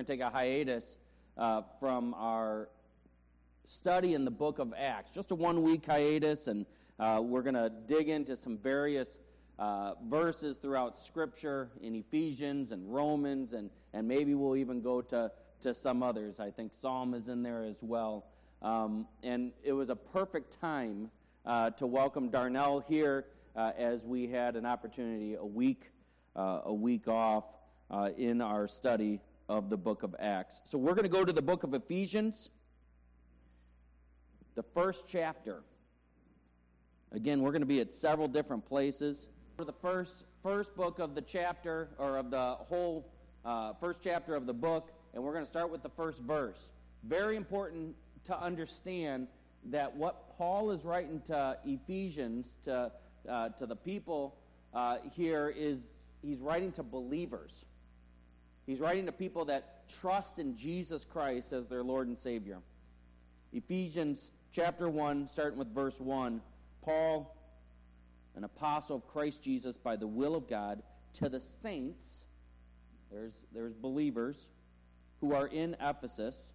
going to take a hiatus uh, from our study in the book of Acts, just a one week hiatus, and uh, we're going to dig into some various uh, verses throughout Scripture in Ephesians and Romans, and, and maybe we'll even go to, to some others. I think Psalm is in there as well. Um, and it was a perfect time uh, to welcome Darnell here uh, as we had an opportunity a week, uh, a week off in our study of the book of Acts. So we're going to go to the book of Ephesians, the first chapter. Again, we're going to be at several different places. For the first first book of the chapter or of the whole uh, first chapter of the book, and we're going to start with the first verse. Very important to understand that what Paul is writing to Ephesians to uh, to the people uh, here is he's writing to believers. He's writing to people that trust in Jesus Christ as their Lord and Savior. Ephesians chapter 1, starting with verse 1. Paul, an apostle of Christ Jesus by the will of God, to the saints, there's, there's believers, who are in Ephesus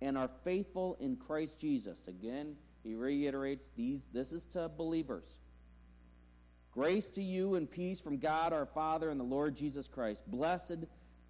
and are faithful in Christ Jesus. Again, he reiterates these this is to believers. Grace to you and peace from God our Father and the Lord Jesus Christ. Blessed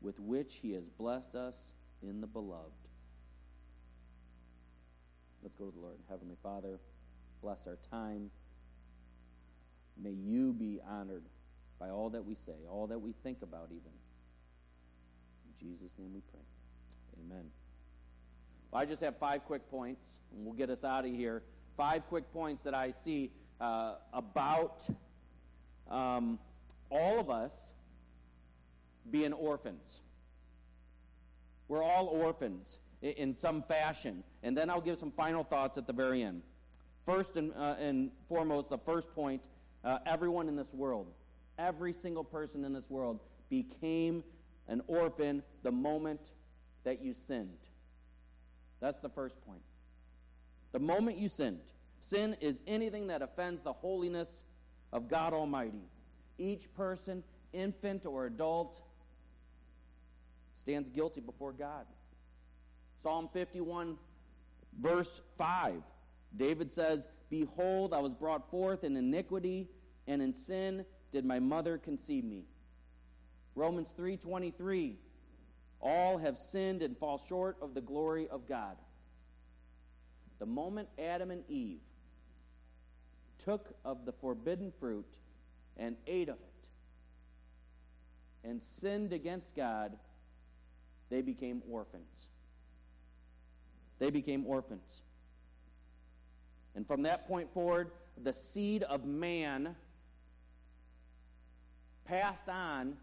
with which he has blessed us in the beloved. Let's go to the Lord. Heavenly Father, bless our time. May you be honored by all that we say, all that we think about, even. In Jesus' name we pray. Amen. Well, I just have five quick points, and we'll get us out of here. Five quick points that I see uh, about um, all of us being orphans. We're all orphans in some fashion. And then I'll give some final thoughts at the very end. First and, uh, and foremost, the first point uh, everyone in this world, every single person in this world became an orphan the moment that you sinned. That's the first point. The moment you sinned. Sin is anything that offends the holiness of God Almighty. Each person, infant or adult, stands guilty before God. Psalm 51, verse 5, David says, Behold, I was brought forth in iniquity, and in sin did my mother conceive me. Romans 3:23 All have sinned and fall short of the glory of God. The moment Adam and Eve took of the forbidden fruit and ate of it and sinned against God, they became orphans. They became orphans. And from that point forward, the seed of man passed on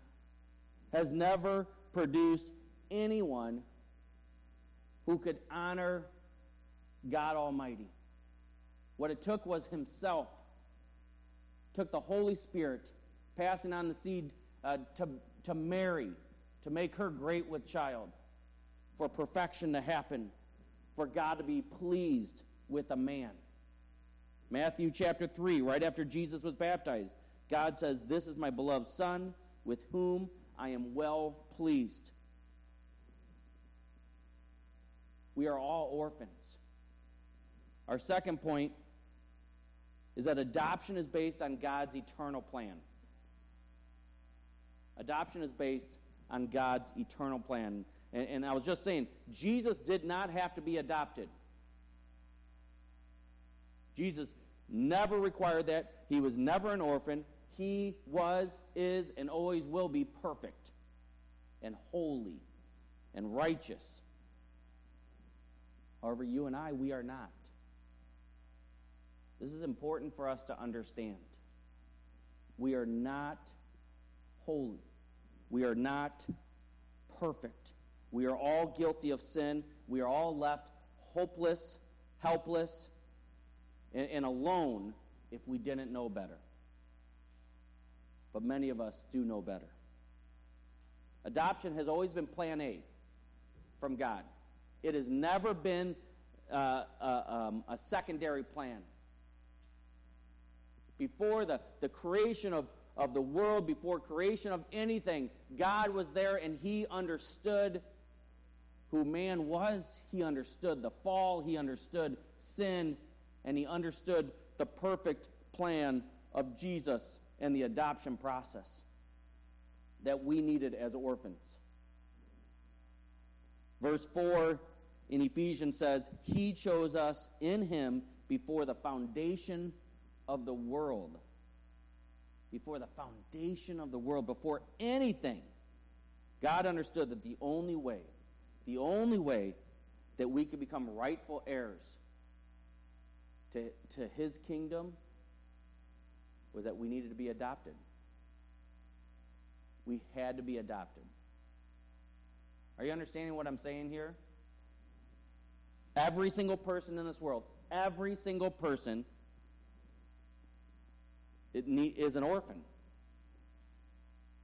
has never produced anyone who could honor God Almighty. What it took was Himself, took the Holy Spirit, passing on the seed uh, to, to Mary, to make her great with child, for perfection to happen, for God to be pleased with a man. Matthew chapter 3, right after Jesus was baptized, God says, This is my beloved Son, with whom I am well pleased. We are all orphans. Our second point is that adoption is based on God's eternal plan. Adoption is based on God's eternal plan. And, and I was just saying, Jesus did not have to be adopted. Jesus never required that. He was never an orphan. He was, is, and always will be perfect and holy and righteous. However, you and I, we are not. This is important for us to understand. We are not holy. We are not perfect. We are all guilty of sin. We are all left hopeless, helpless, and, and alone if we didn't know better. But many of us do know better. Adoption has always been plan A from God. It has never been uh, uh, um, a secondary plan. Before the, the creation of, of the world, before creation of anything, God was there and He understood who man was. He understood the fall, He understood sin, and He understood the perfect plan of Jesus and the adoption process that we needed as orphans. Verse 4 in Ephesians says, He chose us in Him before the foundation of the world. Before the foundation of the world, before anything, God understood that the only way, the only way that we could become rightful heirs to, to His kingdom was that we needed to be adopted. We had to be adopted. Are you understanding what I'm saying here? Every single person in this world, every single person is an orphan.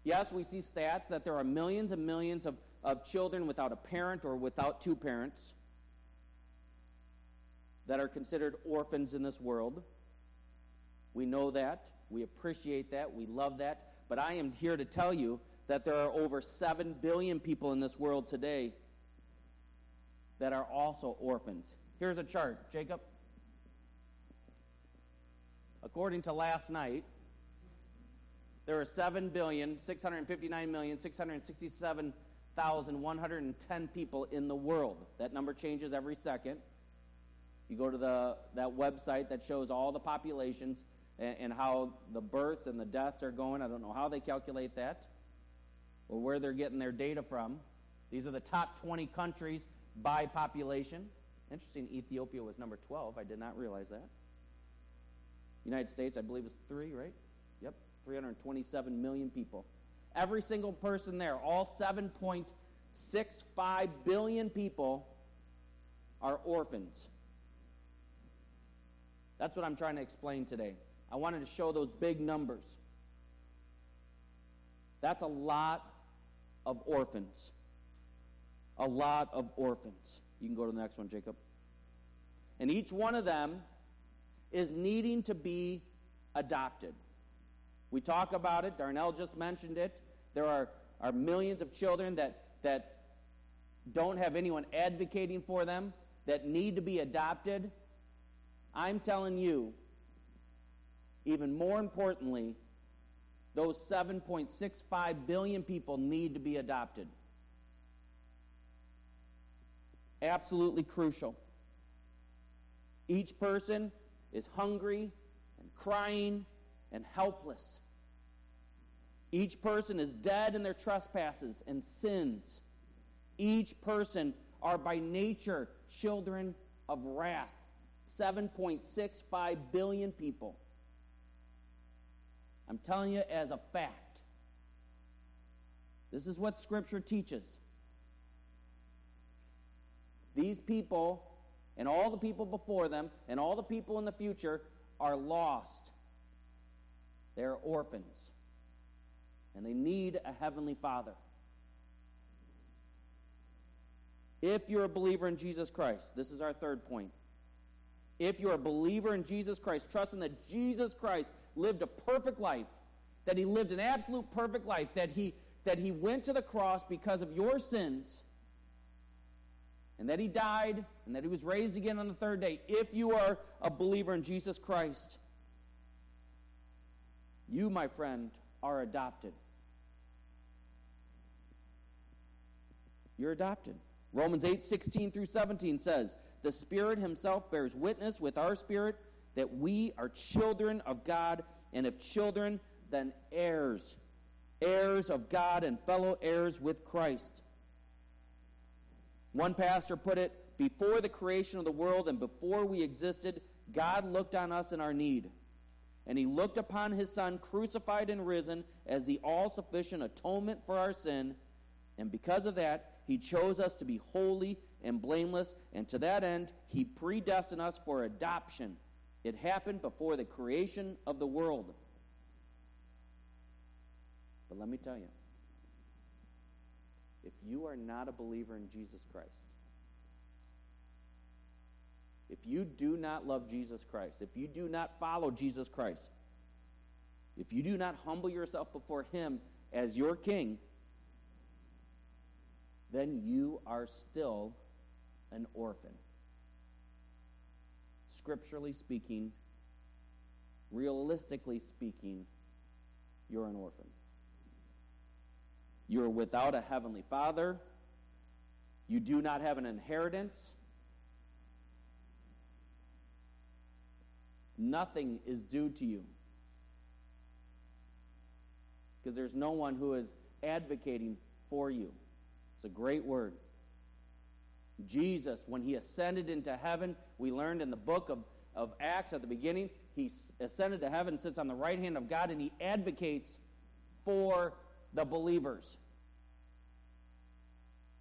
Yes, we see stats that there are millions and millions of, of children without a parent or without two parents that are considered orphans in this world. We know that. We appreciate that. We love that. But I am here to tell you that there are over 7 billion people in this world today that are also orphans. Here's a chart, Jacob. According to last night, there are 7,659,667,110 people in the world. That number changes every second. You go to the, that website that shows all the populations and, and how the births and the deaths are going. I don't know how they calculate that or where they're getting their data from. These are the top 20 countries by population. Interesting, Ethiopia was number 12. I did not realize that. United States, I believe, is three, right? Yep, 327 million people. Every single person there, all 7.65 billion people, are orphans. That's what I'm trying to explain today. I wanted to show those big numbers. That's a lot of orphans. A lot of orphans. You can go to the next one, Jacob. And each one of them is needing to be adopted. We talk about it. Darnell just mentioned it. There are, are millions of children that, that don't have anyone advocating for them, that need to be adopted. I'm telling you, even more importantly, those 7.65 billion people need to be adopted. Absolutely crucial. Each person is hungry and crying and helpless. Each person is dead in their trespasses and sins. Each person are by nature children of wrath. 7.65 billion people. I'm telling you as a fact. This is what Scripture teaches. These people and all the people before them and all the people in the future are lost. They're orphans. And they need a heavenly father. If you're a believer in Jesus Christ, this is our third point. If you're a believer in Jesus Christ, trusting that Jesus Christ lived a perfect life, that he lived an absolute perfect life, that he, that he went to the cross because of your sins, and that he died, and that he was raised again on the third day, if you are a believer in Jesus Christ, you, my friend, are adopted. You're adopted. Romans 8, 16 through 17 says, The Spirit Himself bears witness with our spirit that we are children of God, and if children, then heirs, heirs of God and fellow heirs with Christ. One pastor put it before the creation of the world and before we existed, God looked on us in our need. And he looked upon his Son, crucified and risen, as the all sufficient atonement for our sin. And because of that, He chose us to be holy and blameless, and to that end, He predestined us for adoption. It happened before the creation of the world. But let me tell you if you are not a believer in Jesus Christ, if you do not love Jesus Christ, if you do not follow Jesus Christ, if you do not humble yourself before Him as your King, then you are still an orphan. Scripturally speaking, realistically speaking, you're an orphan. You're without a heavenly father. You do not have an inheritance. Nothing is due to you. Because there's no one who is advocating for you. It's a great word. Jesus, when he ascended into heaven, we learned in the book of, of Acts at the beginning, he ascended to heaven, sits on the right hand of God, and he advocates for the believers.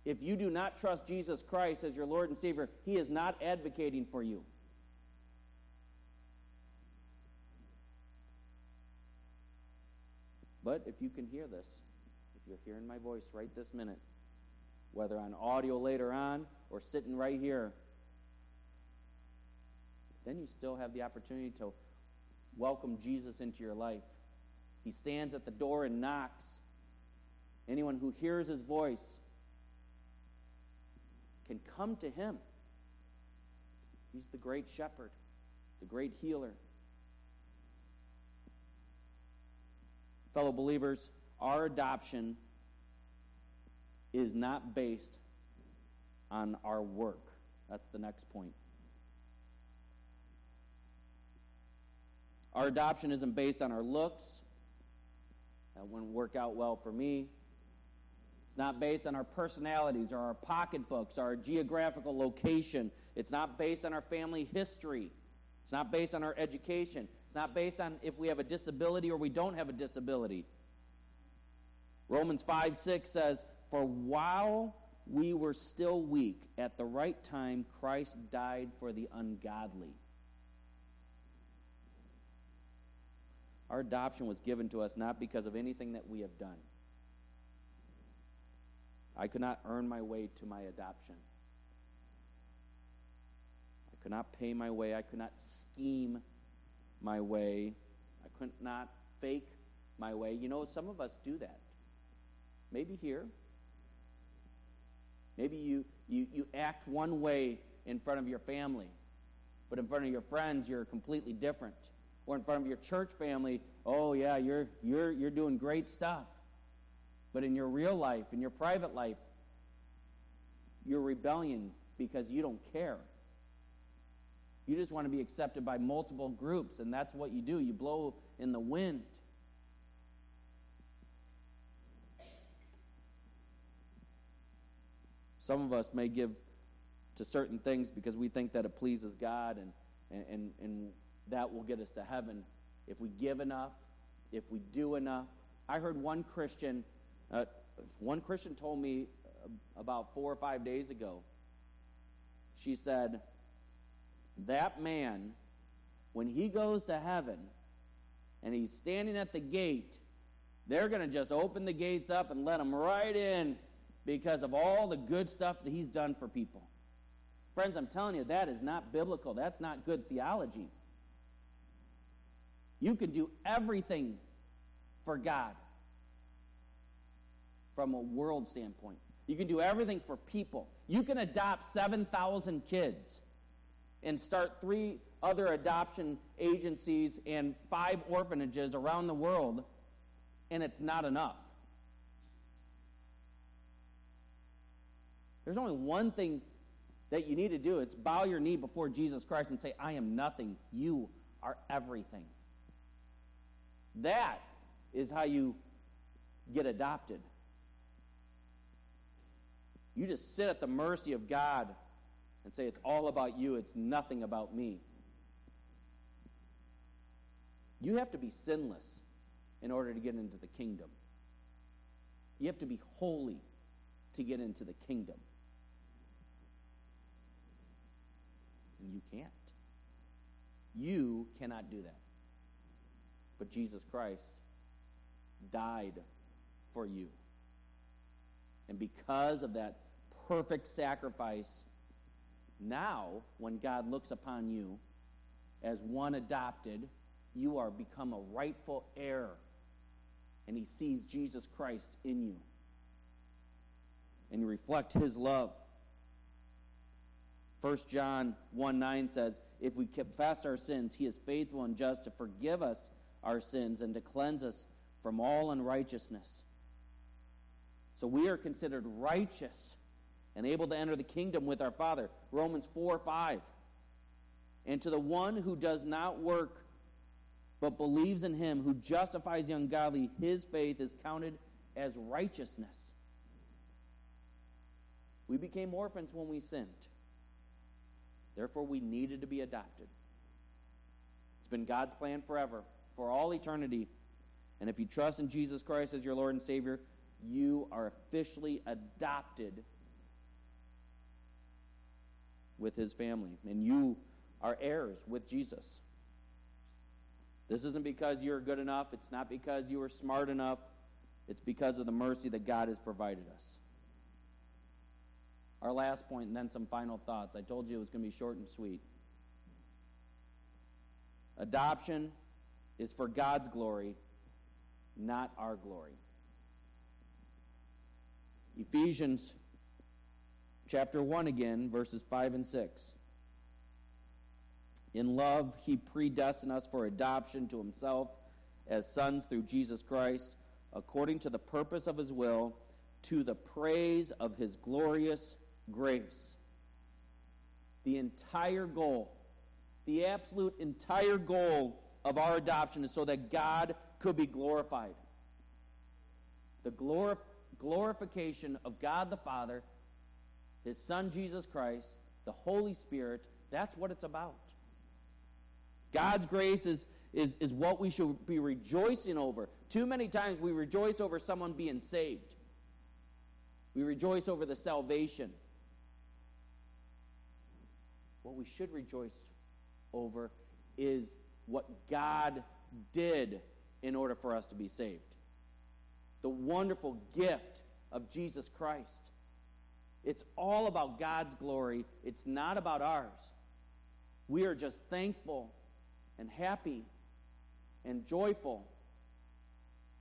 If you do not trust Jesus Christ as your Lord and Savior, he is not advocating for you. But if you can hear this, if you're hearing my voice right this minute, whether on audio later on or sitting right here, then you still have the opportunity to welcome Jesus into your life. He stands at the door and knocks. Anyone who hears his voice can come to him. He's the great shepherd, the great healer. Fellow believers, our adoption is not based on our work. That's the next point. Our adoption isn't based on our looks. That wouldn't work out well for me. It's not based on our personalities or our pocketbooks, or our geographical location. It's not based on our family history. It's not based on our education. It's not based on if we have a disability or we don't have a disability. Romans 5 6 says, For while we were still weak, at the right time Christ died for the ungodly. Our adoption was given to us not because of anything that we have done. I could not earn my way to my adoption. I could not pay my way. I could not scheme my way. I could not fake my way. You know, some of us do that. Maybe here. Maybe you, you, you act one way in front of your family, but in front of your friends, you're completely different. Or in front of your church family, oh, yeah, you're, you're, you're doing great stuff. But in your real life, in your private life, you're rebellion because you don't care. You just want to be accepted by multiple groups, and that's what you do. You blow in the wind. Some of us may give to certain things because we think that it pleases God and, and, and that will get us to heaven if we give enough, if we do enough. I heard one Christian, uh, one Christian told me about four or five days ago. She said, That man, when he goes to heaven and he's standing at the gate, they're going to just open the gates up and let him right in because of all the good stuff that he's done for people. Friends, I'm telling you, that is not biblical. That's not good theology. You can do everything for God from a world standpoint. You can do everything for people. You can adopt 7,000 kids and start three other adoption agencies and five orphanages around the world, and it's not enough. There's only one thing that you need to do it's bow your knee before Jesus Christ and say, I am nothing. You are everything. That is how you get adopted. You just sit at the mercy of God and say, It's all about you, it's nothing about me. You have to be sinless in order to get into the kingdom. You have to be holy to get into the kingdom. And you can't. You cannot do that. But Jesus Christ died for you. And because of that perfect sacrifice, now when God looks upon you as one adopted, you are become a rightful heir. And he sees Jesus Christ in you. And you reflect his love. 1 John 1 9 says, If we confess our sins, he is faithful and just to forgive us our sins and to cleanse us from all unrighteousness. So we are considered righteous and able to enter the kingdom with our Father. Romans 4 5. And to the one who does not work, but believes in him who justifies the ungodly, his faith is counted as righteousness. We became orphans when we sinned. Therefore, we needed to be adopted. It's been God's plan forever, for all eternity. And if you trust in Jesus Christ as your Lord and Savior, you are officially adopted with his family. And you are heirs with Jesus. This isn't because you're good enough, it's not because you were smart enough, it's because of the mercy that God has provided us. Our last point, and then some final thoughts. I told you it was going to be short and sweet. Adoption is for God's glory, not our glory. Ephesians chapter 1 again, verses 5 and 6. In love, he predestined us for adoption to himself as sons through Jesus Christ, according to the purpose of his will, to the praise of his glorious grace. The entire goal, the absolute entire goal of our adoption is so that God could be glorified. The glor- glorification of God the Father, His Son Jesus Christ, the Holy Spirit, that's what it's about. God's grace is, is, is what we should be rejoicing over. Too many times we rejoice over someone being saved, we rejoice over the salvation. What we should rejoice over is what God did in order for us to be saved. The wonderful gift of Jesus Christ. It's all about God's glory, it's not about ours. We are just thankful and happy and joyful,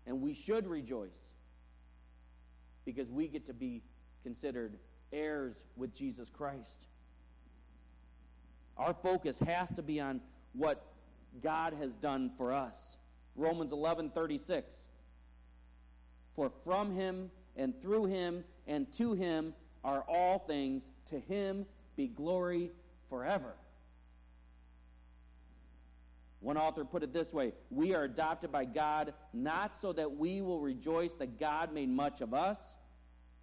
and we should rejoice because we get to be considered heirs with Jesus Christ. Our focus has to be on what God has done for us. Romans 11 36. For from him and through him and to him are all things. To him be glory forever. One author put it this way We are adopted by God not so that we will rejoice that God made much of us.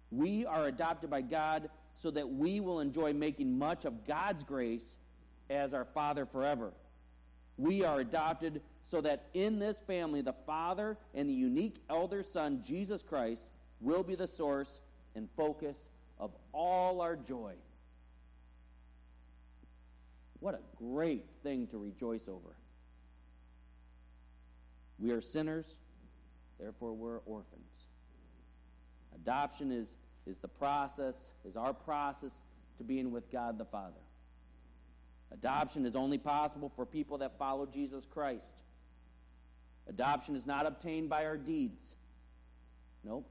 We are adopted by God so that we will enjoy making much of God's grace as our Father forever. We are adopted so that in this family, the Father and the unique elder Son, Jesus Christ, will be the source and focus of all our joy. What a great thing to rejoice over. We are sinners, therefore we're orphans. Adoption is, is the process, is our process to being with God the Father. Adoption is only possible for people that follow Jesus Christ. Adoption is not obtained by our deeds. Nope.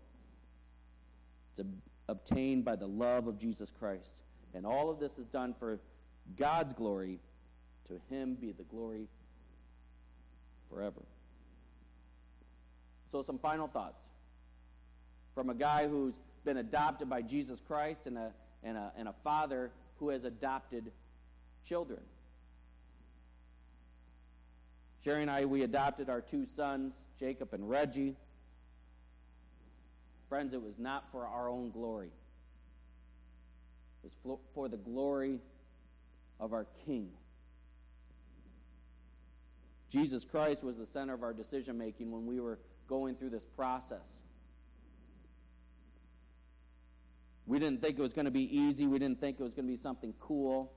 It's ob- obtained by the love of Jesus Christ. And all of this is done for God's glory. To him be the glory forever. So, some final thoughts from a guy who's been adopted by Jesus Christ and a, and a, and a father who has adopted children. Sherry and I, we adopted our two sons, Jacob and Reggie. Friends, it was not for our own glory, it was for the glory of our King. Jesus Christ was the center of our decision making when we were going through this process. We didn't think it was going to be easy. We didn't think it was going to be something cool.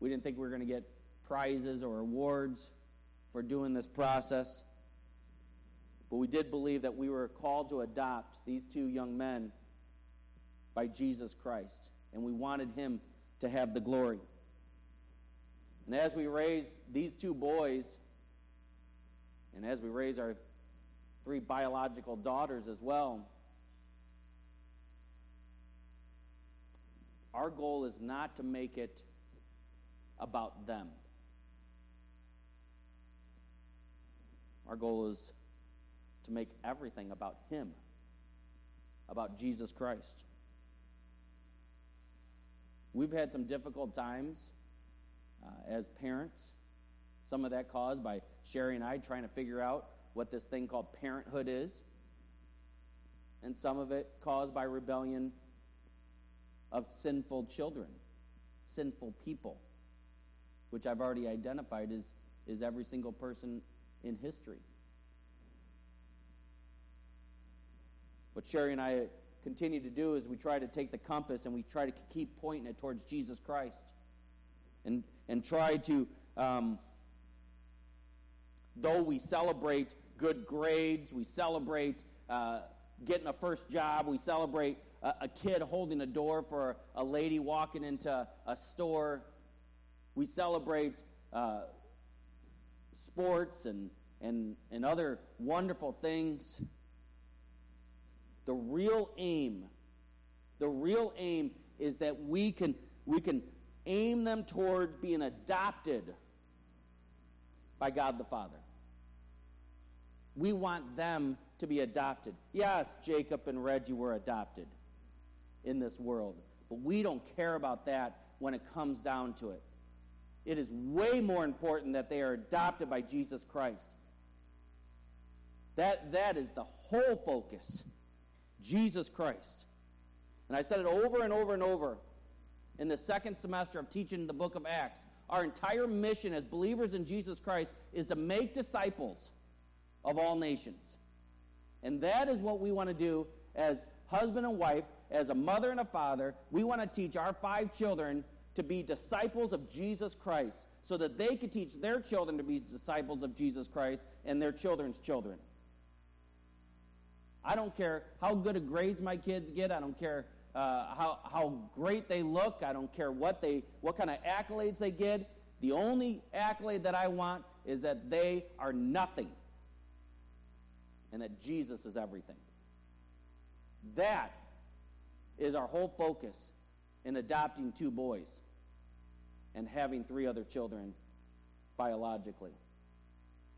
We didn't think we were going to get prizes or awards for doing this process. But we did believe that we were called to adopt these two young men by Jesus Christ, and we wanted him to have the glory. And as we raise these two boys, and as we raise our three biological daughters as well, our goal is not to make it about them. Our goal is to make everything about Him, about Jesus Christ. We've had some difficult times uh, as parents. Some of that caused by Sherry and I trying to figure out what this thing called parenthood is, and some of it caused by rebellion of sinful children, sinful people, which I've already identified as is every single person in history. What Sherry and I continue to do is we try to take the compass and we try to keep pointing it towards Jesus Christ and, and try to, um, though we celebrate good grades, we celebrate uh, getting a first job, we celebrate a, a kid holding a door for a lady walking into a store, we celebrate uh, sports and, and, and other wonderful things. The real aim, the real aim is that we can, we can aim them towards being adopted by God the Father. We want them to be adopted. Yes, Jacob and Reggie were adopted in this world, but we don't care about that when it comes down to it. It is way more important that they are adopted by Jesus Christ. That, that is the whole focus. Jesus Christ. And I said it over and over and over in the second semester of teaching the book of Acts. Our entire mission as believers in Jesus Christ is to make disciples of all nations. And that is what we want to do as husband and wife, as a mother and a father. We want to teach our five children to be disciples of Jesus Christ so that they can teach their children to be disciples of Jesus Christ and their children's children. I don't care how good of grades my kids get. I don't care uh, how, how great they look. I don't care what, they, what kind of accolades they get. The only accolade that I want is that they are nothing and that Jesus is everything. That is our whole focus in adopting two boys and having three other children biologically.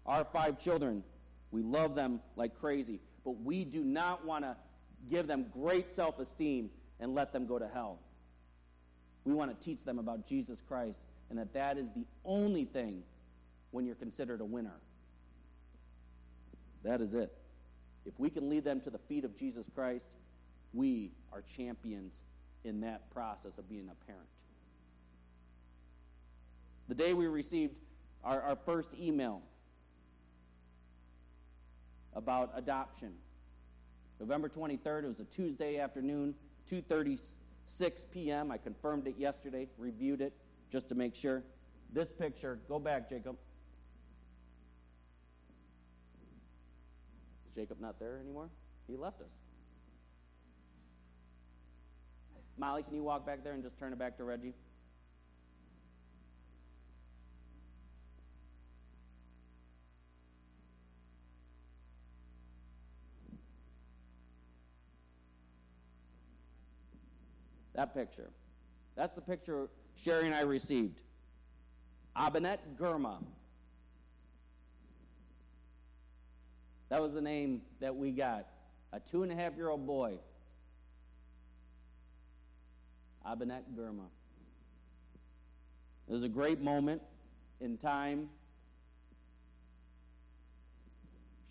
Our five children, we love them like crazy but we do not want to give them great self esteem and let them go to hell. We want to teach them about Jesus Christ and that that is the only thing when you're considered a winner. That is it. If we can lead them to the feet of Jesus Christ, we are champions in that process of being a parent. The day we received our, our first email about adoption. November 23rd, it was a Tuesday afternoon, 2:36 p.m. I confirmed it yesterday, reviewed it just to make sure. This picture, go back, Jacob. Is Jacob not there anymore? He left us. Molly, can you walk back there and just turn it back to Reggie? That picture. That's the picture Sherry and I received. Abinet Gurma. That was the name that we got. A two and a half year old boy. Abinet Gurma. It was a great moment in time.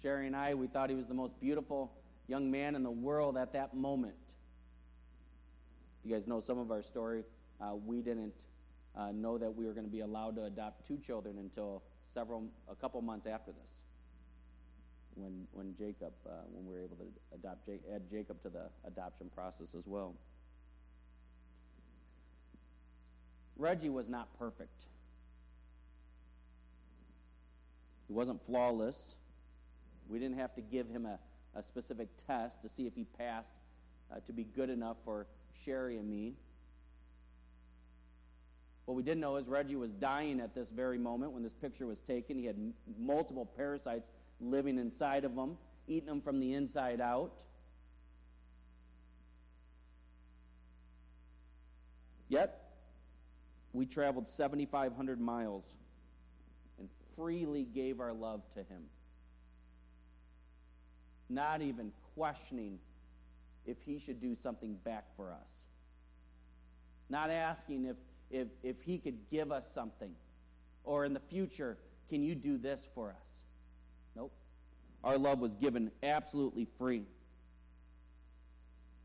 Sherry and I, we thought he was the most beautiful young man in the world at that moment. You guys know some of our story. Uh, we didn't uh, know that we were going to be allowed to adopt two children until several, a couple months after this. when, when Jacob, uh, when we were able to adopt, add Jacob to the adoption process as well. Reggie was not perfect. He wasn't flawless. We didn't have to give him a, a specific test to see if he passed uh, to be good enough for Sherry and me. What we didn't know is Reggie was dying at this very moment when this picture was taken. He had m- multiple parasites living inside of him, eating him from the inside out. Yet, we traveled 7,500 miles and freely gave our love to him. Not even questioning if he should do something back for us. Not asking if, if, if he could give us something. Or in the future, can you do this for us? Nope. Our love was given absolutely free.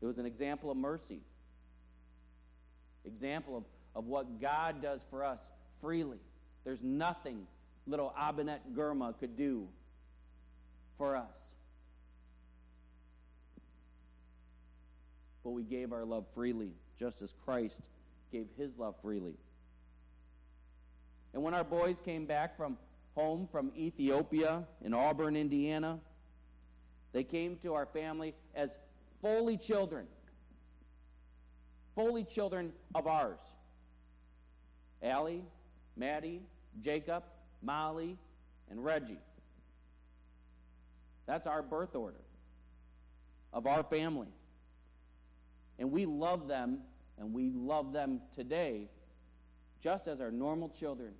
It was an example of mercy, example of, of what God does for us freely. There's nothing little Abinet Gurma could do for us. But we gave our love freely, just as Christ gave his love freely. And when our boys came back from home from Ethiopia in Auburn, Indiana, they came to our family as fully children, fully children of ours. Allie, Maddie, Jacob, Molly, and Reggie. That's our birth order of our family. And we love them, and we love them today just as our normal children.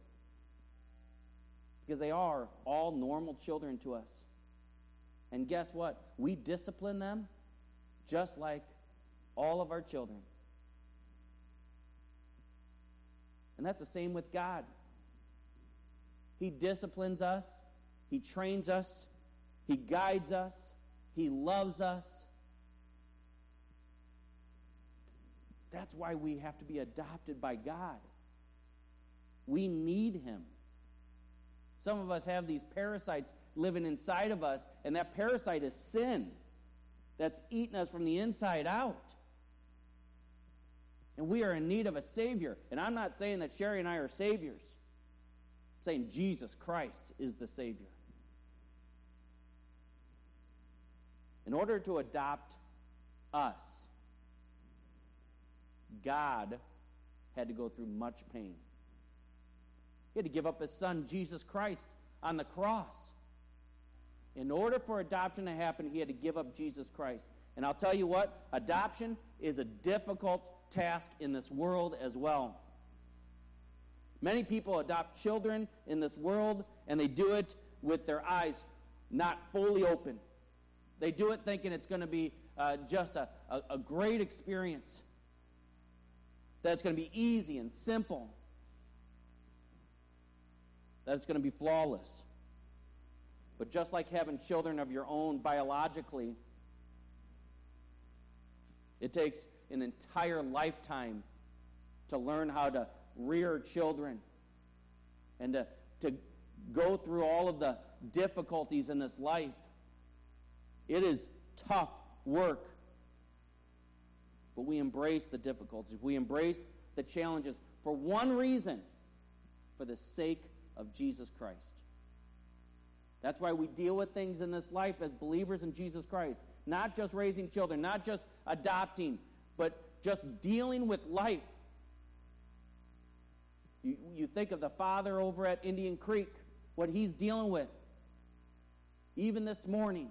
Because they are all normal children to us. And guess what? We discipline them just like all of our children. And that's the same with God. He disciplines us, He trains us, He guides us, He loves us. That's why we have to be adopted by God. We need Him. Some of us have these parasites living inside of us, and that parasite is sin that's eating us from the inside out. And we are in need of a Savior. And I'm not saying that Sherry and I are Saviors, I'm saying Jesus Christ is the Savior. In order to adopt us, God had to go through much pain. He had to give up his son, Jesus Christ, on the cross. In order for adoption to happen, he had to give up Jesus Christ. And I'll tell you what, adoption is a difficult task in this world as well. Many people adopt children in this world, and they do it with their eyes not fully open. They do it thinking it's going to be uh, just a, a, a great experience, that it's going to be easy and simple, that it's going to be flawless. But just like having children of your own biologically, it takes an entire lifetime to learn how to rear children and to, to go through all of the difficulties in this life. It is tough work. But we embrace the difficulties. We embrace the challenges for one reason for the sake of Jesus Christ. That's why we deal with things in this life as believers in Jesus Christ. Not just raising children, not just adopting, but just dealing with life. You, you think of the father over at Indian Creek, what he's dealing with. Even this morning,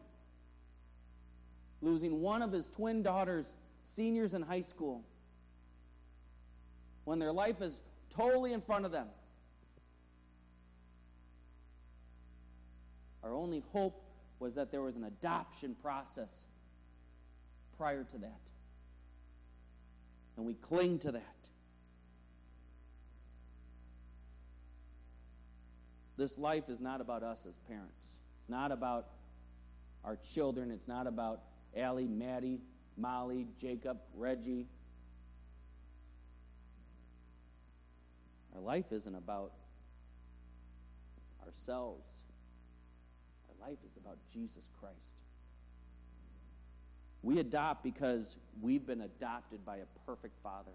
losing one of his twin daughters, seniors in high school, when their life is totally in front of them. Our only hope was that there was an adoption process prior to that. And we cling to that. This life is not about us as parents. It's not about our children. It's not about Allie, Maddie, Molly, Jacob, Reggie. Our life isn't about ourselves, our life is about Jesus Christ. We adopt because we've been adopted by a perfect Father.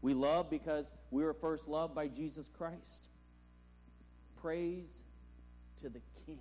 We love because we were first loved by Jesus Christ. Praise to the King.